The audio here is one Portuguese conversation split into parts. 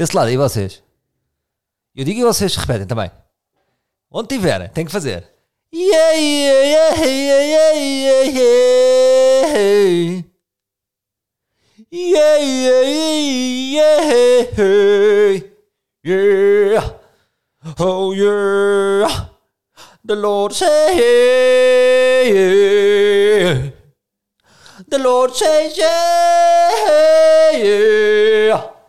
Desse lado, e vocês? Eu digo e vocês repetem também. Onde tiverem, tem que fazer. Yeah, yeah, yeah, yeah, yeah, yeah. Yeah, yeah, yeah, yeah. Oh, yeah. The Lord say. The Lord yeah, yeah.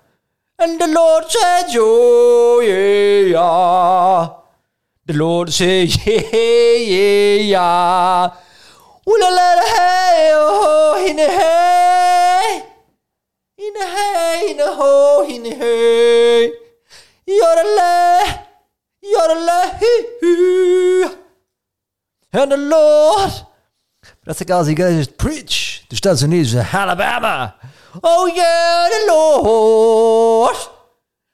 And the Lord says, oh, yeah. The Lord says, yeah, yeah, yeah. Ooh la la la, hey, oh, in the hey. In the hey, in the ho, in the hey. Yodelay, yodelay, and the Lord. that's Parece aquelas igrejas de preach dos Estados Unidos, Alabama. Oh yeah, the Lord.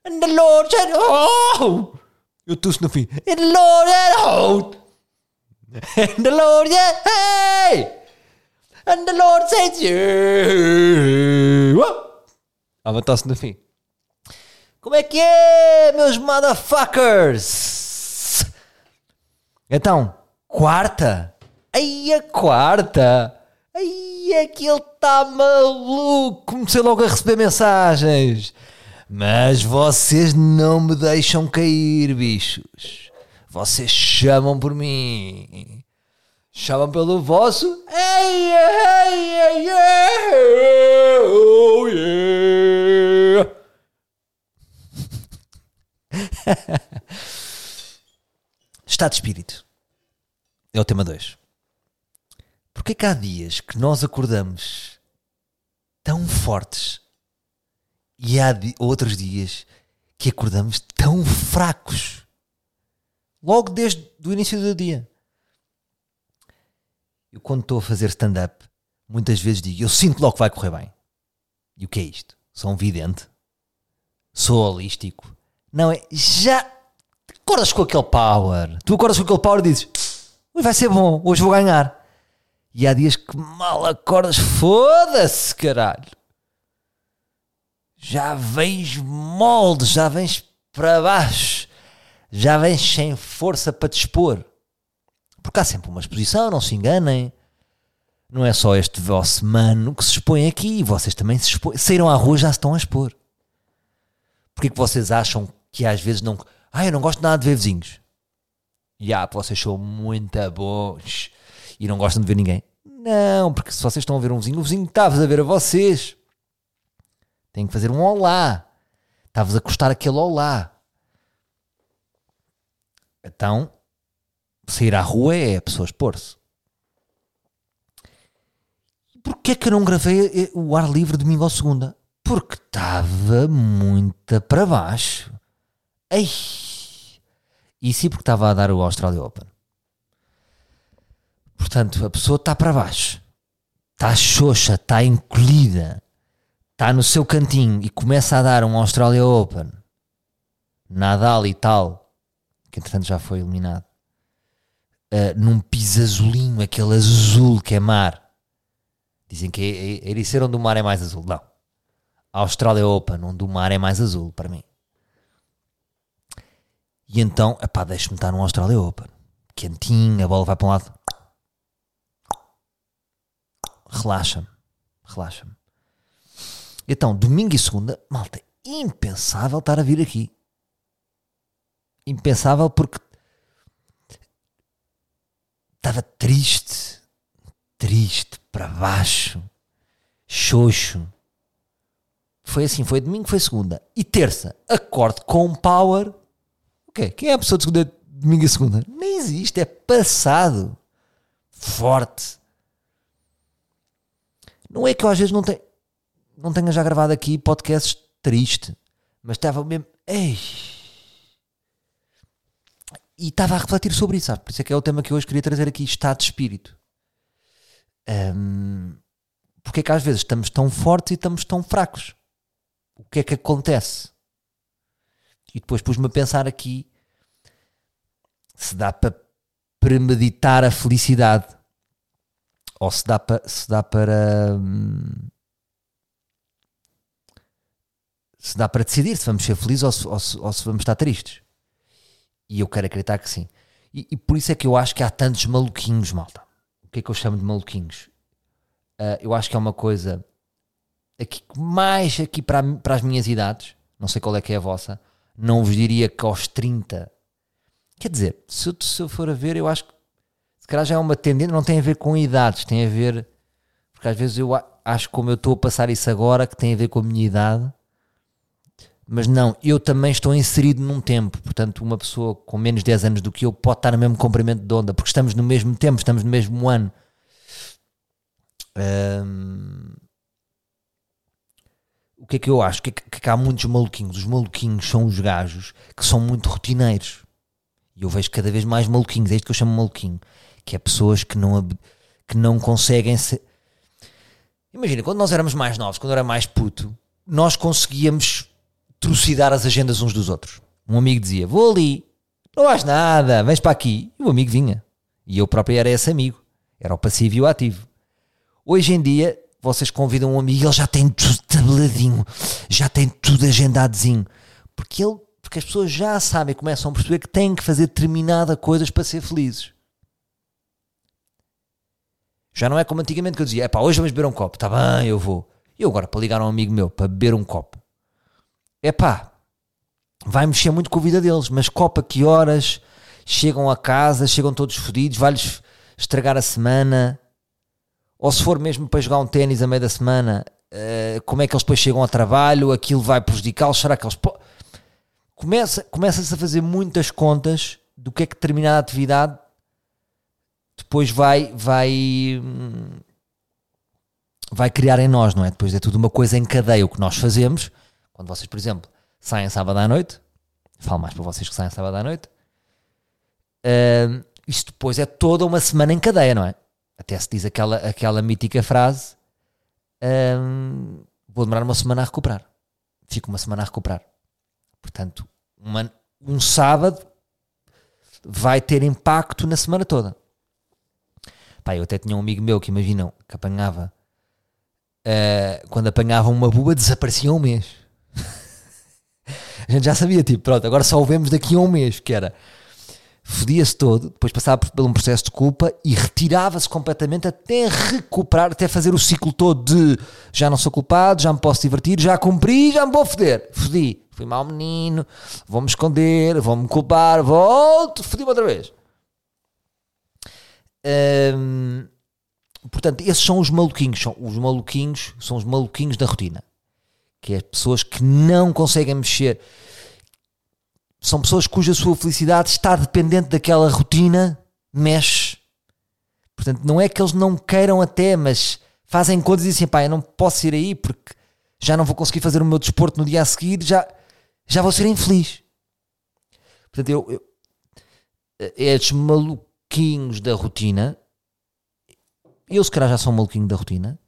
And the Lord said, oh. Eu tuço no fim. And the Lord said, oh. And the Lord said, hey. And the Lord said, yeah. Ah, tosse no fim. Como é que é, meus motherfuckers? Então, quarta. Aí a quarta. Aí aquele tá maluco. Comecei logo a receber mensagens. Mas vocês não me deixam cair, bichos. Vocês chamam por mim. Chamam pelo vosso. Ei, oh, yeah. Estado de espírito. É o tema 2. Porquê que há dias que nós acordamos tão fortes e há outros dias que acordamos tão fracos? Logo desde o início do dia. Eu quando estou a fazer stand-up, muitas vezes digo, eu sinto logo que vai correr bem. E o que é isto? Sou um vidente? Sou holístico? Não é? Já acordas com aquele power. Tu acordas com aquele power e dizes, "Ui, vai ser bom, hoje vou ganhar. E há dias que mal acordas, foda-se, caralho. Já vens molde, já vens para baixo, já vens sem força para te expor. Porque há sempre uma exposição, não se enganem. Não é só este vosso mano que se expõe aqui, vocês também se expõem. Saíram à rua já se estão a expor. Porquê que vocês acham que às vezes não. Ah, eu não gosto nada de ver vizinhos. E ah, vocês são muito bons e não gostam de ver ninguém. Não, porque se vocês estão a ver um vizinho, o vizinho está-vos a ver a vocês. Tem que fazer um olá. Está-vos a custar aquele olá. Então, sair à rua é a pessoa expor-se. Porquê que eu não gravei eh, o ar livre domingo ou segunda? Porque estava muito para baixo. Ei! E sim porque estava a dar o Australia Open. Portanto, a pessoa está para baixo, está xoxa, está encolhida, está no seu cantinho e começa a dar um Australia Open, Nadal e tal, que entretanto já foi eliminado, ah, num piso azulinho, aquele azul que é mar. Dizem que é, é, é onde o mar é mais azul. Não. A Australia Open, onde o mar é mais azul, para mim. E então, epá, deixa-me estar no Australia Open. Quentinho, a bola vai para um lado. Relaxa-me. Relaxa-me. Então, domingo e segunda, malta, impensável estar a vir aqui. Impensável porque estava triste, triste, para baixo, xoxo. Foi assim, foi domingo, foi segunda. E terça, acordo com power. O quê? Quem é a pessoa de segunda, domingo e segunda? Nem existe, é passado. Forte. Não é que eu às vezes não, tenho, não tenha já gravado aqui podcasts triste, mas estava mesmo. Ei. E estava a refletir sobre isso, sabe? Por isso é que é o tema que hoje queria trazer aqui: estado de espírito. Hum, porque é que às vezes estamos tão fortes e estamos tão fracos? O que é que acontece? E depois pus-me a pensar aqui se dá para premeditar a felicidade ou se dá para se dá para hum, se dá para decidir se vamos ser felizes ou se, ou se, ou se vamos estar tristes. E eu quero acreditar que sim. E, e, por isso é que eu acho que há tantos maluquinhos, malta. O que é que eu chamo de maluquinhos? Uh, eu acho que é uma coisa aqui, mais aqui para, para as minhas idades, não sei qual é que é a vossa, não vos diria que aos 30. Quer dizer, se eu, se eu for a ver, eu acho que se calhar já é uma tendência, não tem a ver com idades, tem a ver. Porque às vezes eu acho como eu estou a passar isso agora, que tem a ver com a minha idade mas não, eu também estou inserido num tempo, portanto, uma pessoa com menos de 10 anos do que eu pode estar no mesmo comprimento de onda, porque estamos no mesmo tempo, estamos no mesmo ano. o que é que eu acho? Que, que, que há muitos maluquinhos. Os maluquinhos são os gajos que são muito rotineiros. E eu vejo cada vez mais maluquinhos, é isto que eu chamo maluquinho, que é pessoas que não, que não conseguem ser. Imagina, quando nós éramos mais novos, quando eu era mais puto, nós conseguíamos trucidar as agendas uns dos outros. Um amigo dizia: Vou ali, não vais nada, vens para aqui. E o amigo vinha. E eu próprio era esse amigo. Era o passivo e o ativo. Hoje em dia, vocês convidam um amigo ele já tem tudo tabeladinho, já tem tudo agendadozinho. Porque, ele, porque as pessoas já sabem, começam a perceber que têm que fazer determinada coisas para ser felizes. Já não é como antigamente que eu dizia: é pá, hoje vamos beber um copo, está bem, eu vou. E eu agora, para ligar a um amigo meu para beber um copo, é pá, vai mexer muito com a vida deles, mas copa que horas? Chegam a casa, chegam todos fodidos, vai-lhes estragar a semana, ou se for mesmo para jogar um ténis a meio da semana, uh, como é que eles depois chegam ao trabalho, aquilo vai prejudicá-los, será que eles... Po... Começa, começa-se a fazer muitas contas do que é que determinada atividade depois vai, vai, vai criar em nós, não é? Depois é tudo uma coisa em cadeia o que nós fazemos quando vocês, por exemplo, saem sábado à noite, falo mais para vocês que saem sábado à noite, uh, isto depois é toda uma semana em cadeia, não é? Até se diz aquela, aquela mítica frase: uh, vou demorar uma semana a recuperar. Fico uma semana a recuperar. Portanto, uma, um sábado vai ter impacto na semana toda. Pá, eu até tinha um amigo meu que imaginam que apanhava uh, quando apanhava uma buba desaparecia um mês a gente já sabia, tipo, pronto, agora só o vemos daqui a um mês, que era fodia-se todo, depois passava por, por um processo de culpa e retirava-se completamente até recuperar, até fazer o ciclo todo de já não sou culpado, já me posso divertir, já cumpri, já me vou foder. Fodi, fui mau menino, vou-me esconder, vou-me culpar, volto, fodi-me outra vez. Portanto, esses são os maluquinhos, são os maluquinhos, são os maluquinhos da rotina que é pessoas que não conseguem mexer. São pessoas cuja sua felicidade está dependente daquela rotina, mexe. Portanto, não é que eles não queiram até, mas fazem contas e dizem, pá, eu não posso ir aí porque já não vou conseguir fazer o meu desporto no dia a seguir, já, já vou ser infeliz. Portanto, eu, eu estes maluquinhos da rotina, eu se calhar já sou um maluquinho da rotina,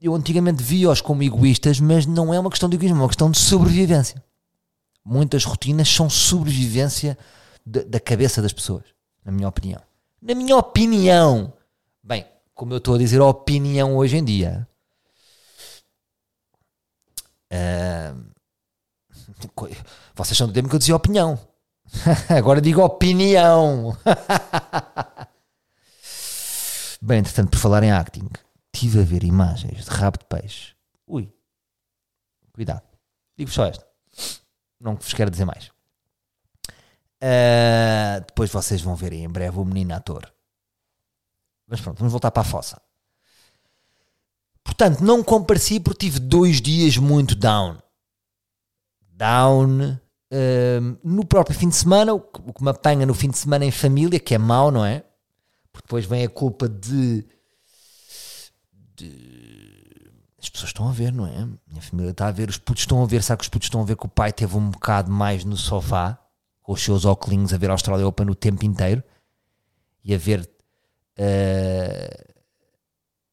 eu antigamente via-os como egoístas, mas não é uma questão de egoísmo, é uma questão de sobrevivência. Muitas rotinas são sobrevivência de, da cabeça das pessoas, na minha opinião. Na minha opinião, bem, como eu estou a dizer, opinião hoje em dia. Uh, vocês são do tempo que eu dizia opinião. Agora digo opinião. Bem, entretanto, por falar em acting, estive a ver imagens de rabo de peixe. Ui, cuidado. Digo só esta. Não vos quero dizer mais. Uh, depois vocês vão ver em breve o menino ator. Mas pronto, vamos voltar para a fossa. Portanto, não compareci porque tive dois dias muito down. Down no próprio fim de semana, o que me apanha no fim de semana em família, que é mau, não é? Porque depois vem a culpa de de... as pessoas estão a ver, não é? Minha família está a ver, os putos estão a ver, sabe que os putos estão a ver que o pai teve um bocado mais no sofá, com os seus óculos a ver a Austrália Open o tempo inteiro e a ver uh,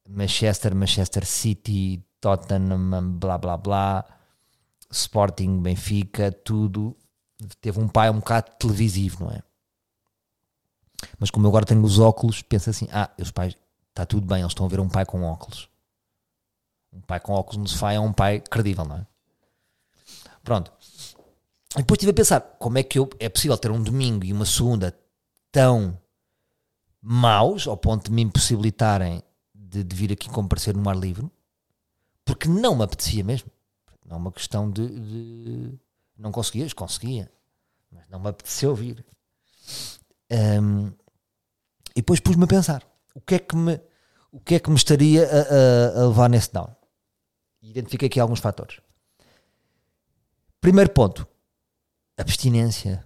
Manchester, Manchester City, Tottenham, blá blá blá, Sporting, Benfica, tudo. Teve um pai um bocado televisivo, não é? Mas como eu agora tenho os óculos, penso assim: ah, os pais, está tudo bem, eles estão a ver um pai com óculos. Um pai com óculos no sofá é um pai credível, não é? Pronto. E depois estive a pensar: como é que eu, é possível ter um domingo e uma segunda tão maus, ao ponto de me impossibilitarem de, de vir aqui comparecer no ar livre? Porque não me apetecia mesmo. É uma questão de, de não conseguias, conseguia, mas não me apeteceu vir. Um, e depois pus-me a pensar: o que é que me, o que é que me estaria a, a, a levar nesse down? E identifiquei aqui alguns fatores. Primeiro ponto: abstinência.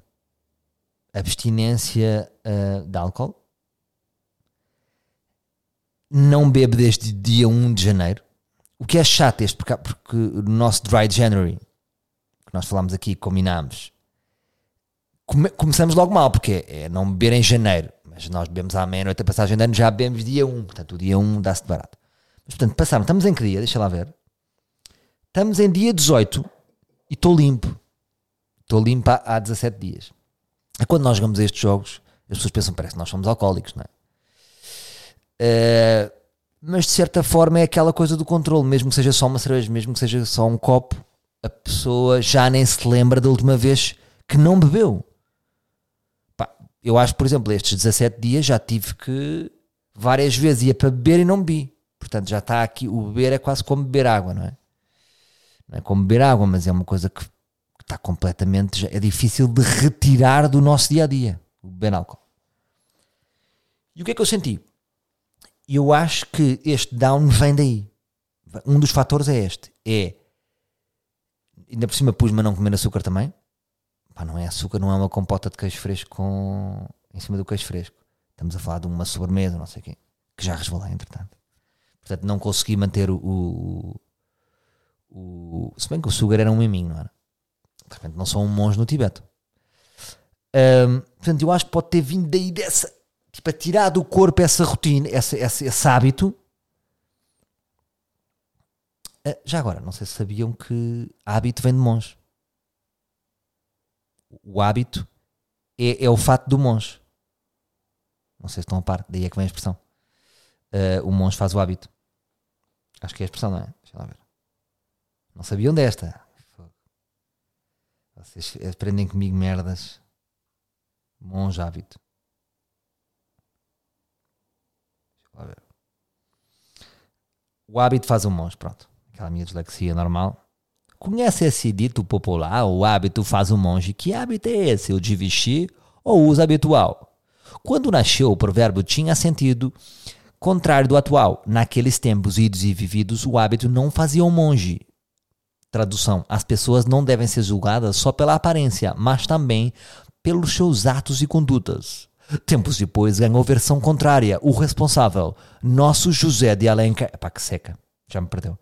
Abstinência uh, de álcool. Não bebo desde dia 1 de janeiro. O que é chato este, porque, porque no nosso Dry January, que nós falámos aqui, combinámos, come, começamos logo mal, porque é, é não beber em janeiro, mas nós bebemos à meia-noite a passagem de ano, já bebemos dia 1, portanto o dia 1 dá-se de barato. Mas portanto, passaram, estamos em que dia? Deixa lá ver. Estamos em dia 18 e estou limpo. Estou limpo há, há 17 dias. É quando nós jogamos estes jogos, as pessoas pensam, parece que nós somos alcoólicos, não é? Uh, mas de certa forma é aquela coisa do controle, mesmo que seja só uma cerveja, mesmo que seja só um copo, a pessoa já nem se lembra da última vez que não bebeu. Pá, eu acho, por exemplo, estes 17 dias já tive que várias vezes ia para beber e não bebi. Portanto, já está aqui, o beber é quase como beber água, não é? Não é como beber água, mas é uma coisa que está completamente, é difícil de retirar do nosso dia a dia, o beber álcool. E o que é que eu senti? E eu acho que este down vem daí. Um dos fatores é este. É. Ainda por cima pus-me a não comer açúcar também. Pá, não é açúcar, não é uma compota de queijo fresco com... em cima do queijo fresco. Estamos a falar de uma sobremesa, não sei o quê. Que já resvalei, entretanto. Portanto, não consegui manter o, o, o. Se bem que o sugar era um miminho, não era? De repente, não sou um monge no Tibete. Um, portanto, eu acho que pode ter vindo daí dessa tipo, a tirar do corpo essa rotina, essa, esse, esse hábito. Uh, já agora, não sei se sabiam que hábito vem de monge. O hábito é, é o fato do monge. Não sei se estão a par, daí é que vem a expressão. Uh, o monge faz o hábito. Acho que é a expressão, não é? Deixa lá ver. Não sabiam desta. Vocês aprendem comigo merdas. Monge hábito. O hábito faz um monge, pronto. Aquela minha dislexia normal. Conhece esse dito popular, o hábito faz um monge? Que hábito é esse? O de vestir ou o uso habitual? Quando nasceu, o provérbio tinha sentido contrário do atual. Naqueles tempos idos e vividos, o hábito não fazia um monge. Tradução: As pessoas não devem ser julgadas só pela aparência, mas também pelos seus atos e condutas. Tempos depois ganhou versão contrária. O responsável, nosso José de Alencar. Epá, que seca. Já me perdeu.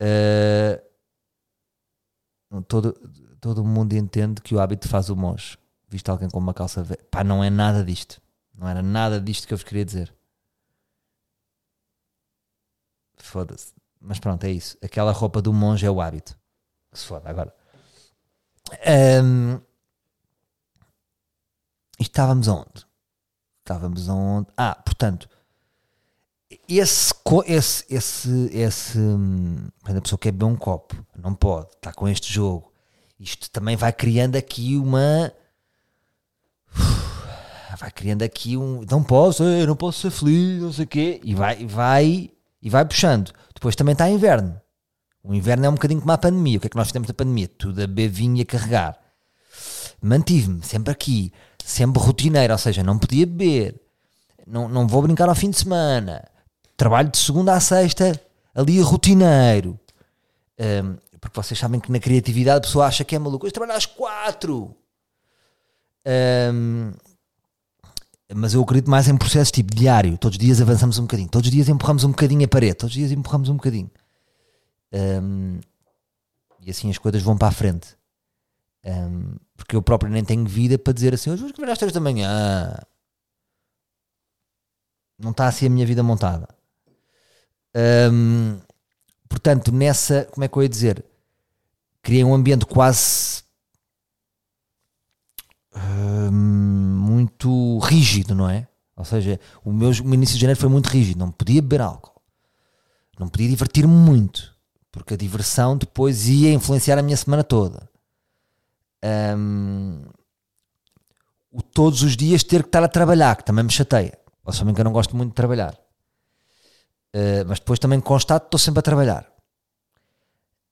Uh, todo, todo mundo entende que o hábito faz o monge. Viste alguém com uma calça velha. Pá, não é nada disto. Não era nada disto que eu vos queria dizer. Foda-se. Mas pronto, é isso. Aquela roupa do monge é o hábito. Que se foda agora. Um, estávamos aonde? Estávamos aonde? Ah, portanto, esse, esse, esse, esse a pessoa quer beber um copo, não pode, está com este jogo. Isto também vai criando aqui uma. Vai criando aqui um. Não posso, eu não posso ser feliz, não sei o quê. E vai, vai, e vai puxando. Depois também está inverno. O inverno é um bocadinho como a pandemia. O que é que nós fizemos na pandemia? Tudo a beber e a carregar. Mantive-me sempre aqui sempre rotineiro, ou seja, não podia beber, não, não vou brincar ao fim de semana, trabalho de segunda a sexta ali rotineiro. Um, porque vocês sabem que na criatividade a pessoa acha que é maluco. Hoje trabalho às quatro. Um, mas eu acredito mais em processos tipo diário. Todos os dias avançamos um bocadinho. Todos os dias empurramos um bocadinho a parede. Todos os dias empurramos um bocadinho. Um, e assim as coisas vão para a frente. Um, porque eu próprio nem tenho vida para dizer assim, hoje vou escrever às 3 da manhã. Não está assim a minha vida montada. Um, portanto, nessa, como é que eu ia dizer? Criei um ambiente quase um, muito rígido, não é? Ou seja, o meu o início de janeiro foi muito rígido, não podia beber álcool, não podia divertir-me muito, porque a diversão depois ia influenciar a minha semana toda. Um, o todos os dias ter que estar a trabalhar, que também me chateia. Ou sabem que eu não gosto muito de trabalhar. Uh, mas depois também constato que estou sempre a trabalhar.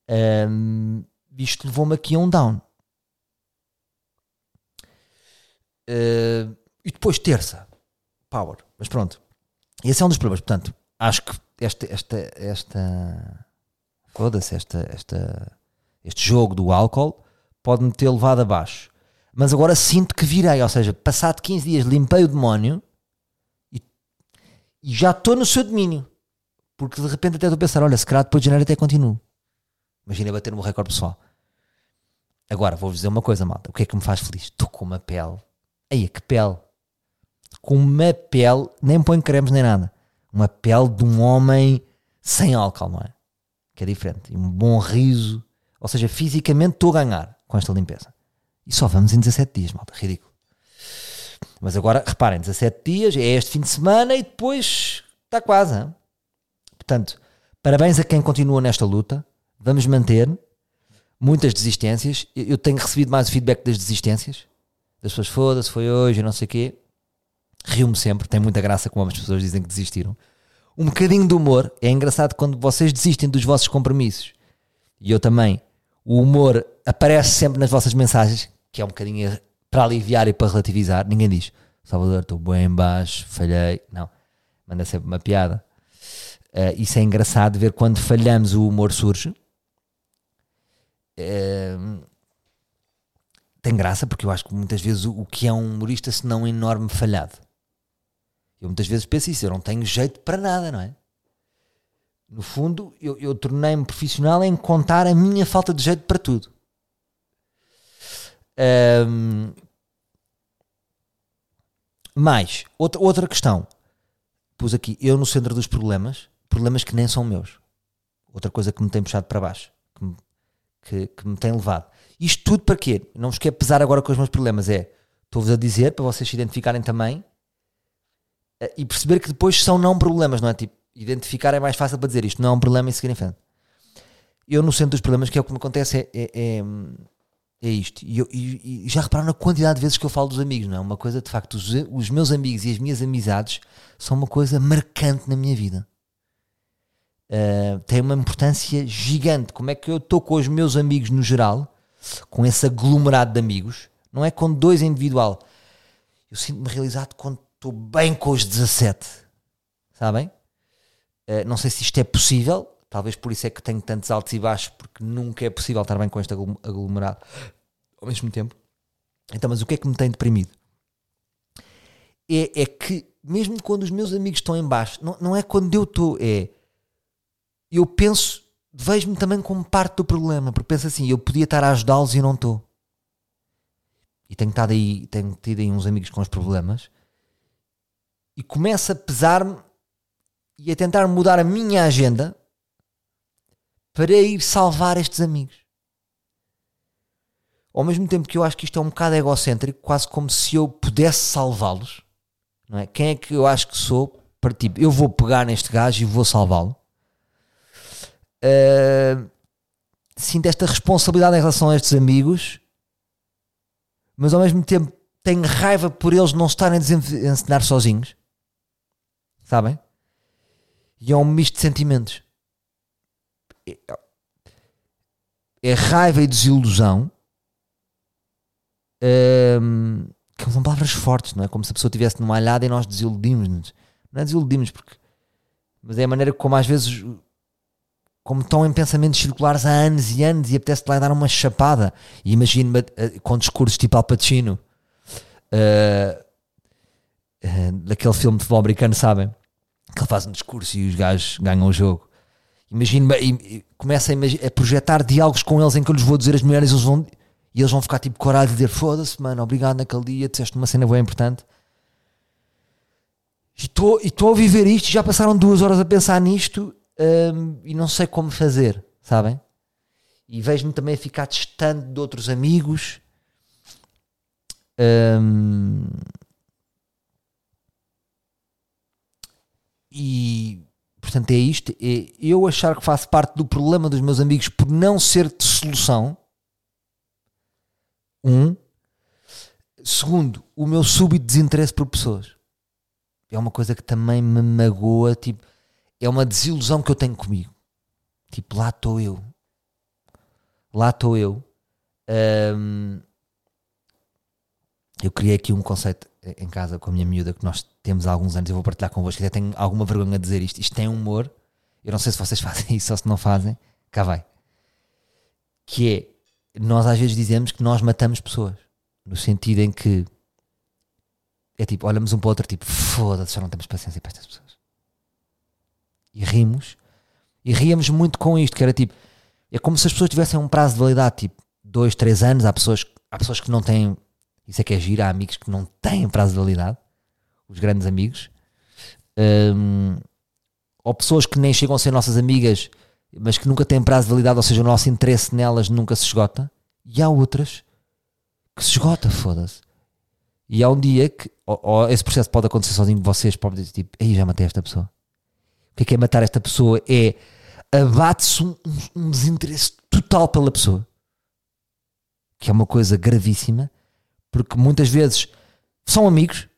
Um, isto levou-me aqui a um down. Uh, e depois terça, power. Mas pronto, esse é um dos problemas. Portanto, acho que esta, esta, esta foda-se, esta, esta, este jogo do álcool pode-me ter levado abaixo. Mas agora sinto que virei, ou seja, passado 15 dias limpei o demónio e, e já estou no seu domínio. Porque de repente até estou a pensar, olha, se calhar depois de janeiro até continuo. Imagina bater no meu recorde pessoal. Agora, vou-vos dizer uma coisa, malta. O que é que me faz feliz? Estou com uma pele. Aí, que pele. Com uma pele, nem põe cremes nem nada. Uma pele de um homem sem álcool, não é? Que é diferente. E um bom riso. Ou seja, fisicamente estou a ganhar com esta limpeza. E só vamos em 17 dias, malta. Ridículo. Mas agora, reparem, 17 dias é este fim de semana e depois está quase. Hein? Portanto, parabéns a quem continua nesta luta. Vamos manter muitas desistências. Eu tenho recebido mais o feedback das desistências. Das pessoas, foda-se, foi hoje, não sei o quê. Rio-me sempre, tem muita graça como as pessoas dizem que desistiram. Um bocadinho de humor. É engraçado quando vocês desistem dos vossos compromissos. E eu também. O humor aparece sempre nas vossas mensagens, que é um bocadinho para aliviar e para relativizar. Ninguém diz, Salvador, estou bem em baixo, falhei. Não. Manda sempre uma piada. Uh, isso é engraçado ver quando falhamos o humor surge. Uh, tem graça porque eu acho que muitas vezes o, o, que é um humorista se não um enorme falhado. Eu muitas vezes penso isso, eu não tenho jeito para nada, não é? No fundo, eu, eu tornei-me profissional em contar a minha falta de jeito para tudo. Um, mais, outra, outra questão. Pus aqui, eu no centro dos problemas, problemas que nem são meus. Outra coisa que me tem puxado para baixo, que me, que, que me tem levado. Isto tudo para quê? Não vos quero pesar agora com os meus problemas, é estou-vos a dizer para vocês se identificarem também eh, e perceber que depois são não problemas, não é? Tipo, identificar é mais fácil para dizer isto não é um problema e seguir em frente. Eu, no centro dos problemas, que é o que me acontece, é, é, é, é isto. E, eu, e, e, já repararam na quantidade de vezes que eu falo dos amigos, não é? Uma coisa, de facto, os, os meus amigos e as minhas amizades são uma coisa marcante na minha vida. Uh, tem uma importância gigante. Como é que eu estou com os meus amigos no geral, com esse aglomerado de amigos, não é com dois individual. Eu sinto-me realizado quando estou bem com os 17. Sabem? Uh, não sei se isto é possível, talvez por isso é que tenho tantos altos e baixos, porque nunca é possível estar bem com este aglomerado ao mesmo tempo. Então, mas o que é que me tem deprimido? É, é que, mesmo quando os meus amigos estão em baixo, não, não é quando eu estou, é eu penso, vejo-me também como parte do problema, porque penso assim, eu podia estar a ajudá-los e não estou. E tenho estado aí, tenho tido aí uns amigos com os problemas, e começa a pesar-me e a tentar mudar a minha agenda para ir salvar estes amigos. Ao mesmo tempo que eu acho que isto é um bocado egocêntrico, quase como se eu pudesse salvá-los. Não é? Quem é que eu acho que sou? Para, tipo, eu vou pegar neste gajo e vou salvá-lo. Uh, sinto esta responsabilidade em relação a estes amigos, mas ao mesmo tempo tenho raiva por eles não estarem a ensinar sozinhos. Sabem? E é um misto de sentimentos. É, é raiva e desilusão. Um, que são palavras fortes, não é? Como se a pessoa estivesse numa alhada e nós desiludimos-nos. Não é desiludimos, porque. Mas é a maneira como às vezes. Como estão em pensamentos circulares há anos e anos e apetece-te lá dar uma chapada. E imagino-me com discursos tipo Al Pacino. Uh, uh, daquele filme de futebol americano, sabem? Que ele faz um discurso e os gajos ganham o jogo. Imagino, e, começa a, a, projetar diálogos com eles em que eu lhes vou dizer as mulheres eles vão, e eles vão ficar tipo coragem de dizer foda-se, mano, obrigado naquele dia, disseste uma cena bem importante. E estou a viver isto, já passaram duas horas a pensar nisto um, e não sei como fazer, sabem? E vejo-me também a ficar distante de outros amigos. Um, e portanto é isto. É eu achar que faço parte do problema dos meus amigos por não ser de solução. Um. Segundo, o meu súbito desinteresse por pessoas. É uma coisa que também me magoa. Tipo, é uma desilusão que eu tenho comigo. Tipo, lá estou eu. Lá estou eu. Um, eu criei aqui um conceito em casa com a minha miúda que nós temos há alguns anos. Eu vou partilhar convosco. Até tenho alguma vergonha de dizer isto. Isto tem humor. Eu não sei se vocês fazem isso ou se não fazem. Cá vai. Que é, nós às vezes dizemos que nós matamos pessoas. No sentido em que é tipo, olhamos um para o outro, tipo, foda-se, já não temos paciência para estas pessoas. E rimos. E ríamos muito com isto, que era tipo, é como se as pessoas tivessem um prazo de validade, tipo, dois, três anos. Há pessoas, há pessoas que não têm, isso é que é giro, há amigos que não têm prazo de validade, os grandes amigos. Um, ou pessoas que nem chegam a ser nossas amigas, mas que nunca têm prazo de validade, ou seja, o nosso interesse nelas nunca se esgota. E há outras que se esgota, foda-se. E há um dia que ou, ou, esse processo pode acontecer sozinho, vocês podem dizer tipo, aí já matei esta pessoa. O que é que é matar esta pessoa? É abate-se um, um, desinteresse total pela pessoa, que é uma coisa gravíssima, porque muitas vezes são amigos.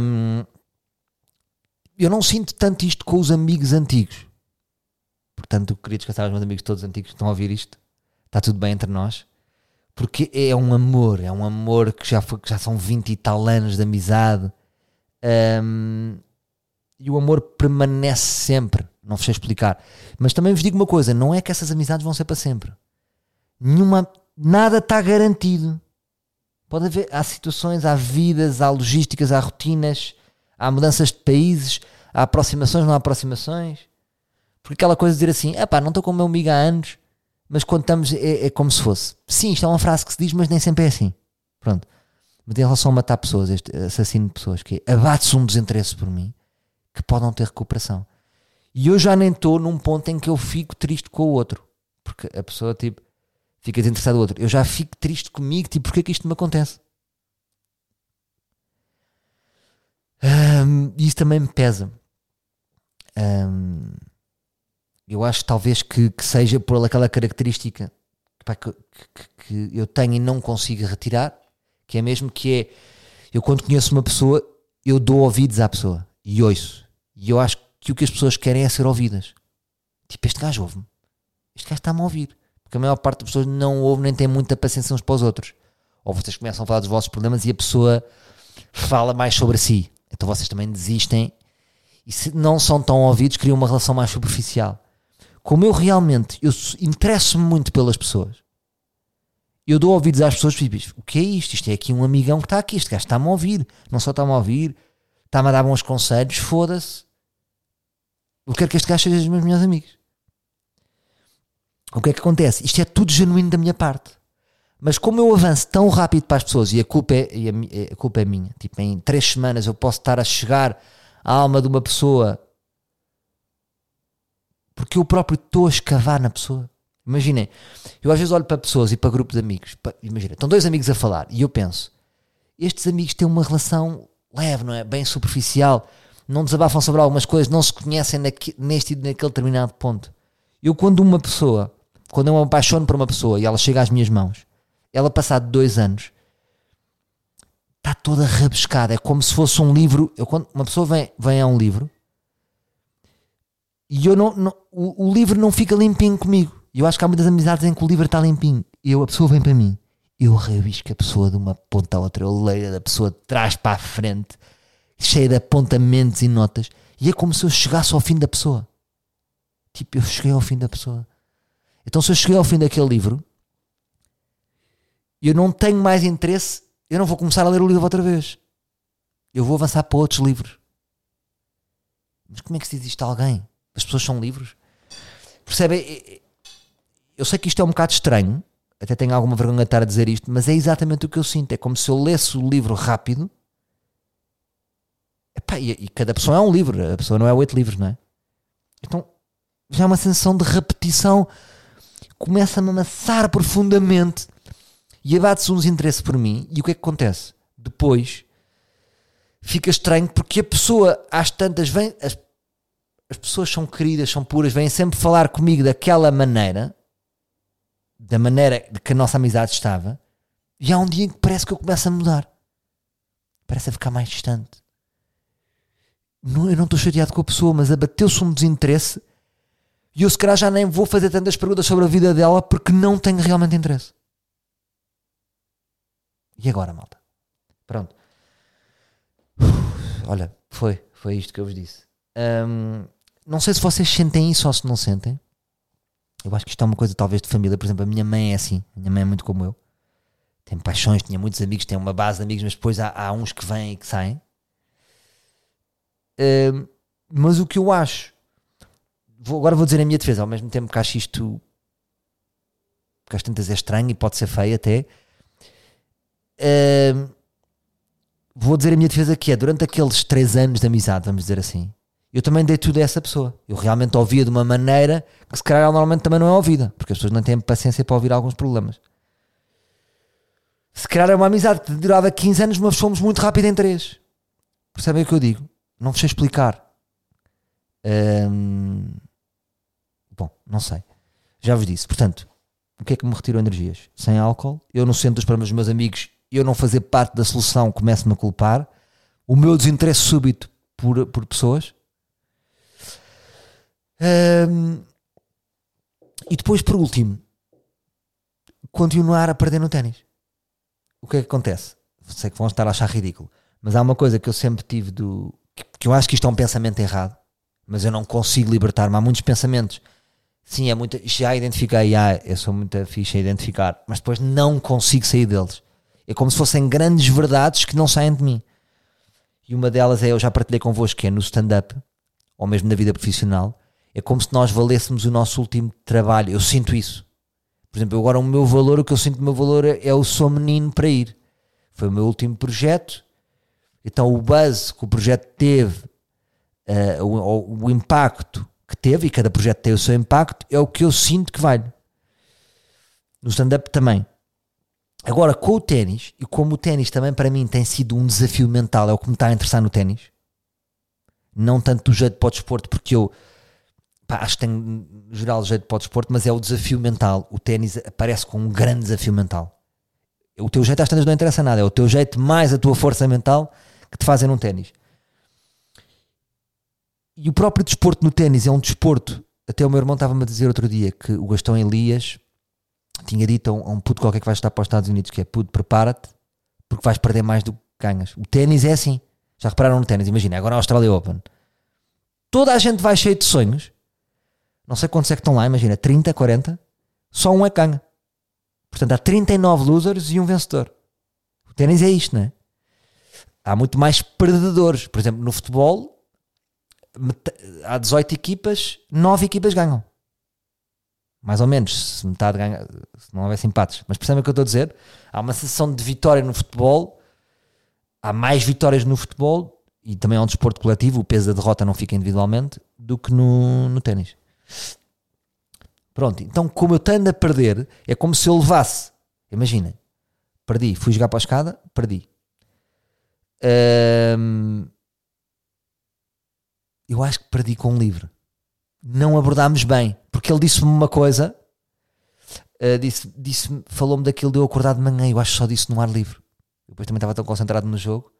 Um, eu não sinto tanto isto com os amigos antigos. Portanto, queria descansar os meus amigos todos antigos que estão a ouvir isto. Está tudo bem entre nós porque é um amor, é um amor que já, foi, que já são 20 e tal anos de amizade um, e o amor permanece sempre. Não vos sei explicar, mas também vos digo uma coisa: não é que essas amizades vão ser para sempre, nenhuma, nada está garantido. Pode haver, há situações, há vidas, há logísticas, há rotinas, há mudanças de países, há aproximações, não há aproximações. Porque aquela coisa de dizer assim, ah pá, não estou com o meu amigo há anos, mas quando estamos é, é, como se fosse. Sim, isto é uma frase que se diz, mas nem sempre é assim. Pronto. Mas em relação a matar pessoas, este assassino de pessoas, que é, abate-se um desinteresse por mim, que pode não ter recuperação. E eu já nem estou num ponto em que eu fico triste com o outro. Porque a pessoa, tipo, fica desinteressada do outro. Eu já fico triste comigo, tipo, porque é que isto me acontece? Um, isso também me pesa. Um, eu acho talvez que, que seja por aquela característica que, que, que, eu tenho e não consigo retirar, que é mesmo que é eu quando conheço uma pessoa, eu dou ouvidos à pessoa e ouço. E eu acho que o que as pessoas querem é ser ouvidas. Tipo, este gajo ouve-me. Este gajo está-me a ouvir. Porque a maior parte das pessoas não ouve nem tem muita paciência uns para os outros. Ou vocês começam a falar dos vossos problemas e a pessoa fala mais sobre si. Então vocês também desistem e se não são tão ouvidos, criam uma relação mais superficial como eu realmente eu interesso-me muito pelas pessoas, eu dou ouvidos às pessoas e digo, o que é isto? Isto é aqui um amigão que está aqui, este gajo está-me a ouvir, não só está-me a ouvir, está-me a dar bons conselhos, foda-se. Eu quero que este gajo seja dos meus melhores amigos. O que é que acontece? Isto é tudo genuíno da minha parte. Mas como eu avanço tão rápido para as pessoas e a culpa é, e a, a culpa é minha, tipo, em três semanas eu posso estar a chegar à alma de uma pessoa porque eu próprio estou a escavar na pessoa. Imaginem, eu às vezes olho para pessoas e para grupos de amigos. Imagina, estão dois amigos a falar e eu penso, estes amigos têm uma relação leve, não é? Bem superficial, não desabafam sobre algumas coisas, não se conhecem neste e naquele determinado ponto. Eu, quando uma pessoa, quando eu me apaixono por uma pessoa e ela chega às minhas mãos, ela, passado dois anos, está toda rabiscada. É como se fosse um livro. Eu, quando uma pessoa vem, vem a um livro e eu não, não o, o, livro não fica limpinho comigo. Eu acho que há muitas amizades em que o livro está limpinho. E eu, a pessoa vem para mim. Eu rabisco a pessoa de uma ponta à outra. Eu leio da pessoa de trás para a frente, cheia de apontamentos e notas. E é como se eu chegasse ao fim da pessoa. Tipo, eu cheguei ao fim da pessoa. Então, se eu cheguei ao fim daquele livro, eu não tenho mais interesse. Eu não vou começar a ler o livro outra vez. Eu vou avançar para outros livros. Mas como é que se diz isto a alguém? As pessoas são livres. Percebem? Eu sei que isto é um bocado estranho, até tenho alguma vergonha de estar a dizer isto, mas é exatamente o que eu sinto. É como se eu lesse o livro rápido. Epá, e, e, cada pessoa é um livro, a pessoa não é oito livros, não é? Então já é uma sensação de repetição. Começa-me a amassar profundamente e abate-se um desinteresse por mim. E o que é que acontece? Depois fica estranho porque a pessoa, às tantas, vem. As, as pessoas são queridas, são puras, vêm sempre falar comigo daquela maneira, da maneira que a nossa amizade estava, e há um dia em que parece que eu começo a mudar. Parece a ficar mais distante. Não, eu não estou chateado com a pessoa, mas abateu-se um desinteresse e eu se calhar já nem vou fazer tantas perguntas sobre a vida dela porque não tenho realmente interesse. E agora, malta? Pronto. olha, foi. Foi isto que eu vos disse. Um, não sei se vocês sentem isso ou se não sentem. Eu acho que isto é uma coisa talvez de família. Por exemplo, a minha mãe é assim. A minha mãe é muito como eu. Tem paixões, tinha muitos amigos, tem uma base de amigos, mas depois há, há uns que vêm e que saem. Um, mas o que eu acho vou, agora vou dizer a minha defesa, ao mesmo tempo que acho isto que às tantas é estranho e pode ser feio até. Uh, vou dizer a minha defesa que é durante aqueles três anos de amizade, vamos dizer assim, eu também dei tudo a essa pessoa. Eu realmente ouvia de uma maneira que se calhar normalmente também não é ouvida, porque as pessoas não têm paciência para ouvir alguns problemas. Se calhar é uma amizade que durava 15 anos, mas fomos muito rápido em 3. Percebem o que eu digo? Não vos sei explicar. Um, Bom, não sei. Já vos disse. Portanto, o que é que me retirou energias? Sem álcool. Eu no centro dos problemas dos meus amigos, eu não fazer parte da solução, começo-me a culpar. O meu desinteresse súbito por, por pessoas. E depois, por último, continuar a perder no ténis. O que é que acontece? Sei que vão estar a achar ridículo, mas há uma coisa que eu sempre tive do. que, que eu acho que isto é um pensamento errado, mas eu não consigo libertar-me. Há muitos pensamentos Sim, é muito. Já identifiquei, ah, eu sou muito fixe a identificar, mas depois não consigo sair deles. É como se fossem grandes verdades que não saem de mim. E uma delas é, eu já partilhei convosco, que é no stand-up, ou mesmo na vida profissional, é como se nós valêssemos o nosso último trabalho. Eu sinto isso. Por exemplo, agora o meu valor, o que eu sinto o meu valor é, é o sou menino para ir. Foi o meu último projeto. Então o buzz que o projeto teve, uh, o, o impacto que teve, e cada projeto tem o seu impacto, é o que eu sinto que vale. No stand-up também. Agora, com o ténis, e como o ténis também para mim tem sido um desafio mental, é o que me está a interessar no ténis, não tanto do jeito para o desporto, porque eu pá, acho que tenho no geral jeito para o desporto, mas é o desafio mental. O ténis aparece com um grande desafio mental. O teu jeito às tantas não interessa nada, é o teu jeito mais a tua força mental que te fazem num ténis. E o próprio desporto no ténis é um desporto. Até o meu irmão estava-me a dizer outro dia que o Gastão Elias tinha dito a um, a um puto qualquer que vai estar para os Estados Unidos que é puto, prepara-te porque vais perder mais do que ganhas. O ténis é assim. Já repararam no ténis? Imagina, agora a Australia Open. Toda a gente vai cheio de sonhos. Não sei quantos é que estão lá, imagina, 30, 40. Só um é que ganha. Portanto, há 39 losers e um vencedor. O ténis é isto, não é? Há muito mais perdedores. Por exemplo, no futebol, há 18 equipas, 9 equipas ganham. Mais ou menos, se metade ganha, se não houvesse empates. Mas percebem o que eu estou a dizer? Há uma sensação de vitória no futebol, há mais vitórias no futebol, e também é um desporto coletivo, o peso da derrota não fica individualmente, do que no, no ténis. Pronto, então como eu tendo a perder, é como se eu levasse, imaginem, perdi, fui jogar para a escada, perdi. Um, eu acho que perdi com um livro. Não abordámos bem, porque ele disse-me uma coisa, uh, disse, disse falou-me daquilo de eu acordar de manhã, eu acho que só disse no ar livre. Depois também estava tão concentrado no jogo.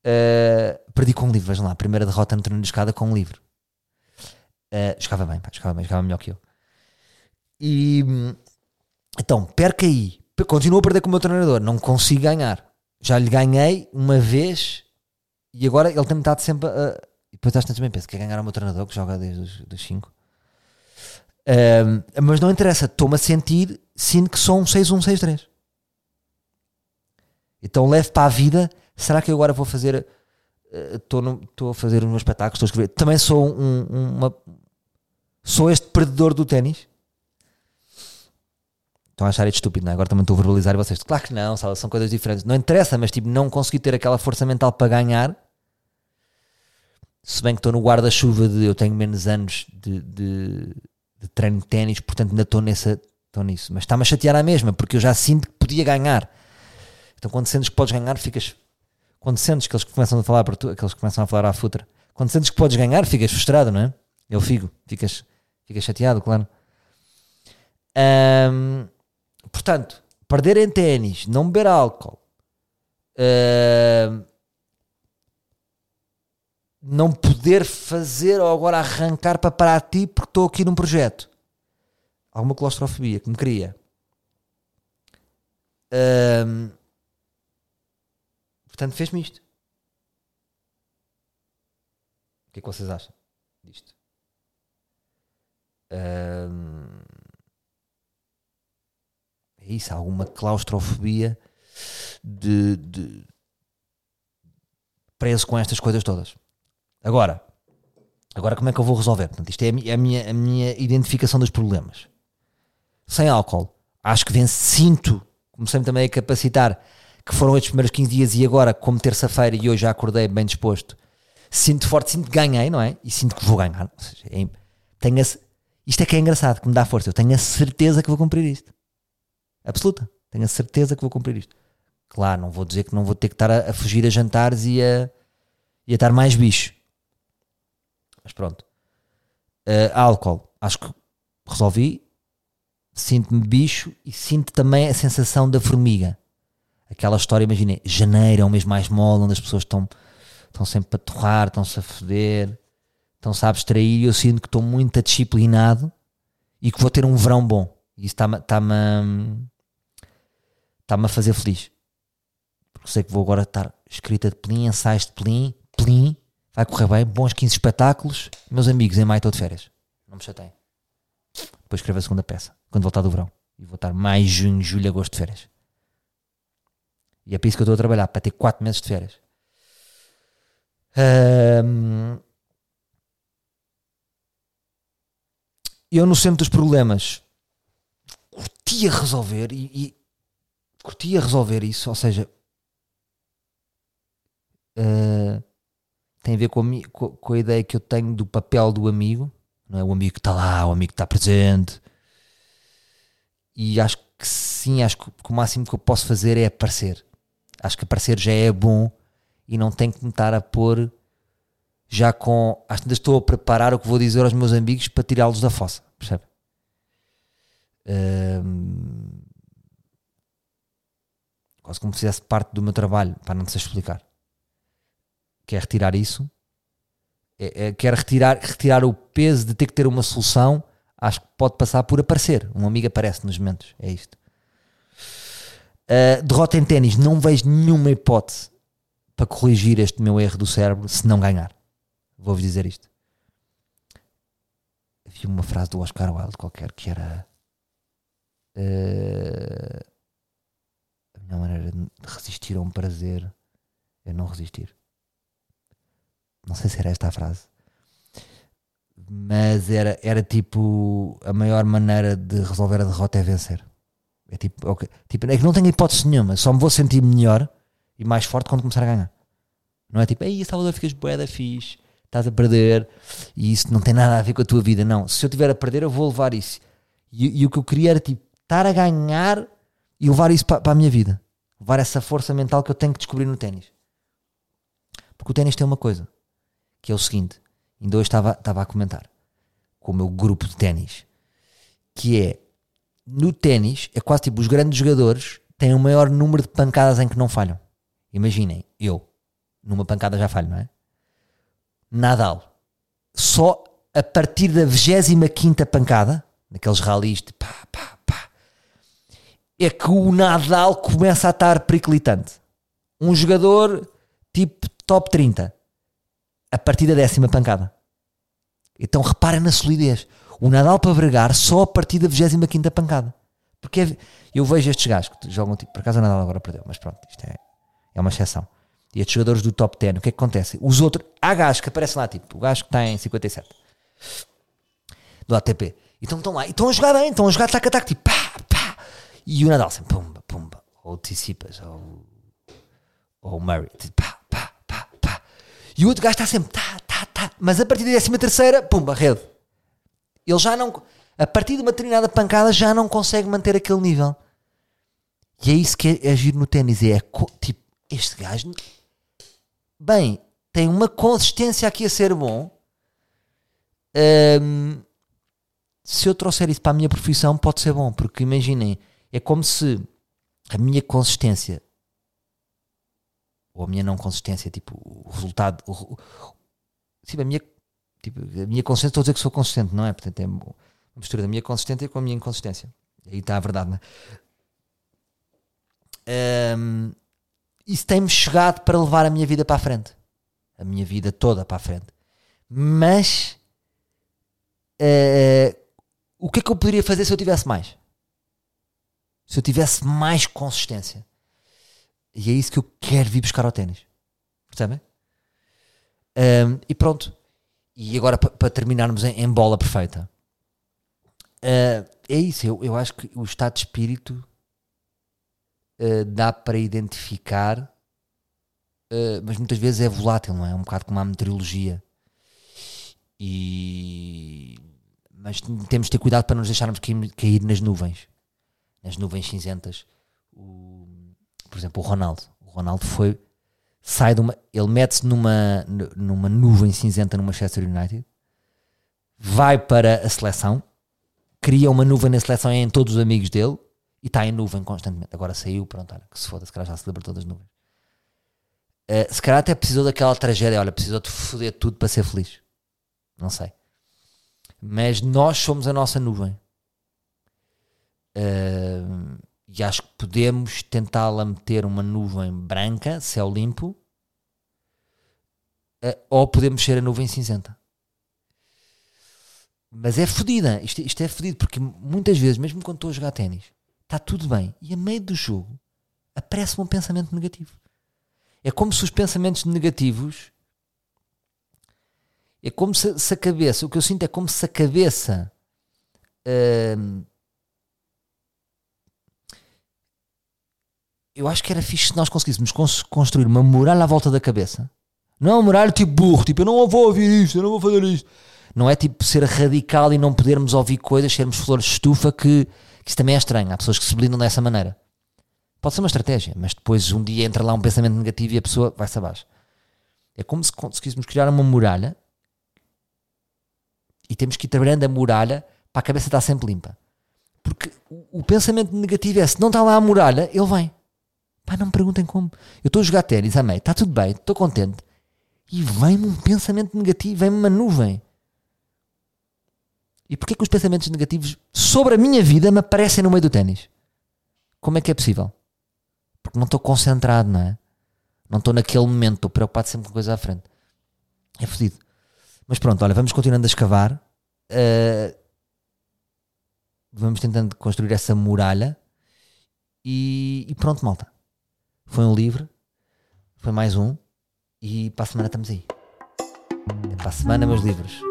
Uh, perdi com um livro, vejam lá, primeira derrota no treino de escada com um livro. Uh, jogava bem, pá, jogava bem, jogava melhor que eu. E então, perca aí. Continuo a perder com o meu treinador, não consigo ganhar. Já lhe ganhei uma vez e agora ele tem-me estado sempre a, depois às tantas também penso, quer ganhar o meu treinador que joga desde os 5. Um, mas não interessa, estou-me a sentir, sinto que sou um 6-1, 6-3. Então levo para a vida, será que eu agora vou fazer, estou uh, a fazer um meu espetáculo, estou a escrever, também sou um, uma, sou este perdedor do ténis? Estão a achar isto estúpido, não é? Agora também estou a verbalizar vocês. Claro que não, são coisas diferentes. Não interessa, mas tipo, não consegui ter aquela força mental para ganhar se bem que estou no guarda-chuva de eu tenho menos anos de, de, de treino de ténis, portanto ainda estou, nessa, estou nisso. Mas está-me a chatear a mesma, porque eu já sinto que podia ganhar. Então quando sentes que podes ganhar, ficas Quando sentes que eles começam a falar para tu, que eles começam a falar à futra, quando sentes que podes ganhar, ficas frustrado, não é? Eu fico, ficas, ficas chateado, claro. Portanto, perder em ténis, não beber álcool, não poder fazer ou agora arrancar para parar ti porque estou aqui num projeto. Alguma claustrofobia que me cria. Portanto, fez-me isto. O que é que vocês acham disto? É isso, alguma claustrofobia de, de preso com estas coisas todas. Agora, agora como é que eu vou resolver? Portanto, isto é a, mi- a minha, a minha identificação dos problemas. Sem álcool, acho que vence, sinto, comecei-me também a capacitar que foram estes primeiros 15 dias e agora, como terça-feira e hoje já acordei bem disposto, sinto forte, sinto que ganhei, não é? E sinto que vou ganhar. Seja, é- tenho a isto é que é engraçado, que me dá força. Eu tenho a certeza que vou cumprir isto. Absoluta. Tenho a certeza que vou cumprir isto. Claro, não vou dizer que não vou ter que estar a, a fugir a jantares e a, e a estar mais bicho. Mas pronto. Uh, álcool, acho que resolvi. Sinto-me bicho e sinto também a sensação da formiga. Aquela história, imaginei, janeiro é o mês mais mole, onde as pessoas estão, estão sempre a torrar, estão-se a foder, estão-se a abstrair e eu sinto que estou muito disciplinado e que vou ter um verão bom. E isso está-me a- está-me a fazer feliz. Porque sei que vou agora estar escrita de plim, ensaios de plim, plim, vai correr bem, bons 15 espetáculos. Meus amigos, em maio estou de férias. Não me chateiem. Depois escrevo a segunda peça, quando voltar do verão. E vou estar mais junho, julho, agosto de férias. E é para isso que eu estou a trabalhar, para ter 4 meses de férias. Eu no centro dos problemas curtia resolver e, e curtia resolver isso, ou seja, ah, tem a ver com a, com a ideia que eu tenho do papel do amigo, não é? O amigo que está lá, o amigo que está presente. E acho que sim, acho que, que o máximo que eu posso fazer é aparecer. Acho que aparecer já é bom e não tenho que me estar a pôr já com. Acho que ainda estou a preparar o que vou dizer aos meus amigos para tirá-los da fossa, percebe? Quase como se fizesse parte do meu trabalho, para não sei explicar. Quer retirar isso? É, é, quer retirar, retirar o peso de ter que ter uma solução? Acho que pode passar por aparecer. Um amigo aparece nos momentos. É isto. Uh, derrota em ténis. Não vejo nenhuma hipótese para corrigir este meu erro do cérebro se não ganhar. Vou-vos dizer isto. Havia uma frase do Oscar Wilde qualquer que era. uh, a melhor maneira de resistir a um prazer é não resistir. Não sei se era esta a frase. Mas era, era tipo a maior maneira de resolver a derrota é vencer. É tipo, ok, tipo, é que não tenho hipótese nenhuma, só me vou sentir melhor e mais forte quando começar a ganhar. Não é tipo, ei, Salvador, ficas boeda fixe, estás a perder e isso não tem nada a ver com a tua vida. Não, se eu estiver a perder, eu vou levar isso. E, e o que eu queria era tipo, estar a ganhar e levar isso para, para a minha vida. Levar essa força mental que eu tenho que descobrir no ténis. Porque o ténis tem uma coisa, que é o seguinte: ainda hoje estava, estava a comentar com o meu grupo de ténis, que é no ténis, é quase tipo os grandes jogadores têm o maior número de pancadas em que não falham. Imaginem, eu, numa pancada já falho, não é? Nadal, só a partir da 25 pancada, naqueles ralis de pá, pá, pá, é que o Nadal começa a estar periclitante. Um jogador tipo top 30, a partir da décima pancada. Então reparem na solidez. O Nadal para bregar só a partir da 25 pancada. Porque é- eu vejo estes gajos que jogam tipo, por acaso o Nadal agora perdeu, mas pronto, isto é, é uma exceção. E estes jogadores do top 10, o que é que acontece? Os outros, há gajos que aparecem lá, tipo, o gajo que está em 57 do ATP. Então estão lá, e estão a jogar bem, estão a jogar tac-tac, tipo, pá, pá. E o Nadal sempre, pumba, pumba. Ou o Tsitsipas, ou, ou o Murray, tipo, pá. E o outro gajo está sempre, tá, tá, tá. Mas a partir da 13 terceira, pumba, rede. Ele já não, a partir de uma determinada pancada, já não consegue manter aquele nível. E é isso que é, é giro no ténis. É co- tipo, este gajo bem, tem uma consistência aqui a ser bom. Ahm, se eu trouxer isso para a minha profissão, pode ser bom, porque imaginem, é como se a minha consistência ou a minha não consistência, tipo, o resultado, o, o, sim, a minha, tipo, a minha consistência, estou a dizer que sou consistente, não é? Portanto, é uma mistura da minha consistência com a minha inconsistência. Aí está a verdade, não é? Um, isso tem-me chegado para levar a minha vida para a frente. A minha vida toda para a frente. Mas uh, o que é que eu poderia fazer se eu tivesse mais? Se eu tivesse mais consistência. E é isso que eu quero vir buscar ao ténis. Percebem? Um, e pronto. E agora, para terminarmos em, em, bola perfeita, uh, é isso. Eu, eu acho que o estado de espírito uh, dá para identificar, uh, mas muitas vezes é volátil, não é? É um bocado como a meteorologia. E... Mas temos de ter cuidado para não nos deixarmos cair, cair nas nuvens, nas nuvens cinzentas. O, por exemplo, o Ronaldo. O Ronaldo foi sai de uma, ele mete-se numa, numa nuvem cinzenta no Manchester United, vai para a seleção, cria uma nuvem na seleção em todos os amigos dele e está em nuvem constantemente. Agora saiu, pronto, olha, que se foda, se calhar já se libertou das nuvens. Uh, se calhar até precisou daquela tragédia, olha, precisou de foder tudo para ser feliz. Não sei. Mas nós somos a nossa nuvem. Uh, e acho que podemos tentá-la meter uma nuvem branca, céu limpo, eh, ou podemos ser a nuvem cinzenta. Mas é fodida, isto, isto é fodido, porque muitas vezes, mesmo quando estou a jogar ténis, está tudo bem, e a meio do jogo aparece-me um pensamento negativo. É como se os pensamentos negativos. É como se, se a cabeça. O que eu sinto é como se a cabeça. Uh, eu acho que era fixe se nós conseguíssemos construir uma muralha à volta da cabeça. Não é uma muralha tipo burro, tipo eu não vou ouvir isto, eu não vou fazer isto. Não é tipo ser radical e não podermos ouvir coisas, sermos flores de estufa, que, que isso também é estranho. Há pessoas que se blindam dessa maneira. Pode ser uma estratégia, mas depois um dia entra lá um pensamento negativo e a pessoa vai-se abaixo. É como se conseguíssemos criar uma muralha e temos que ir trabalhando a muralha para a cabeça estar sempre limpa. Porque o, o pensamento negativo é se não está lá a muralha, ele vem. Pá, não me perguntem como. Eu estou a jogar ténis, amei, está tudo bem, estou contente. E vem-me um pensamento negativo, vem-me uma nuvem. E porquê que os pensamentos negativos sobre a minha vida me aparecem no meio do ténis? Como é que é possível? Porque não estou concentrado, não é? Não estou naquele momento, estou preocupado sempre com coisa à frente. É fodido. Mas pronto, olha, vamos continuando a escavar. Uh, vamos tentando construir essa muralha. E, e pronto, malta. Foi um livro, foi mais um, e para a semana estamos aí. Para a semana, meus livros.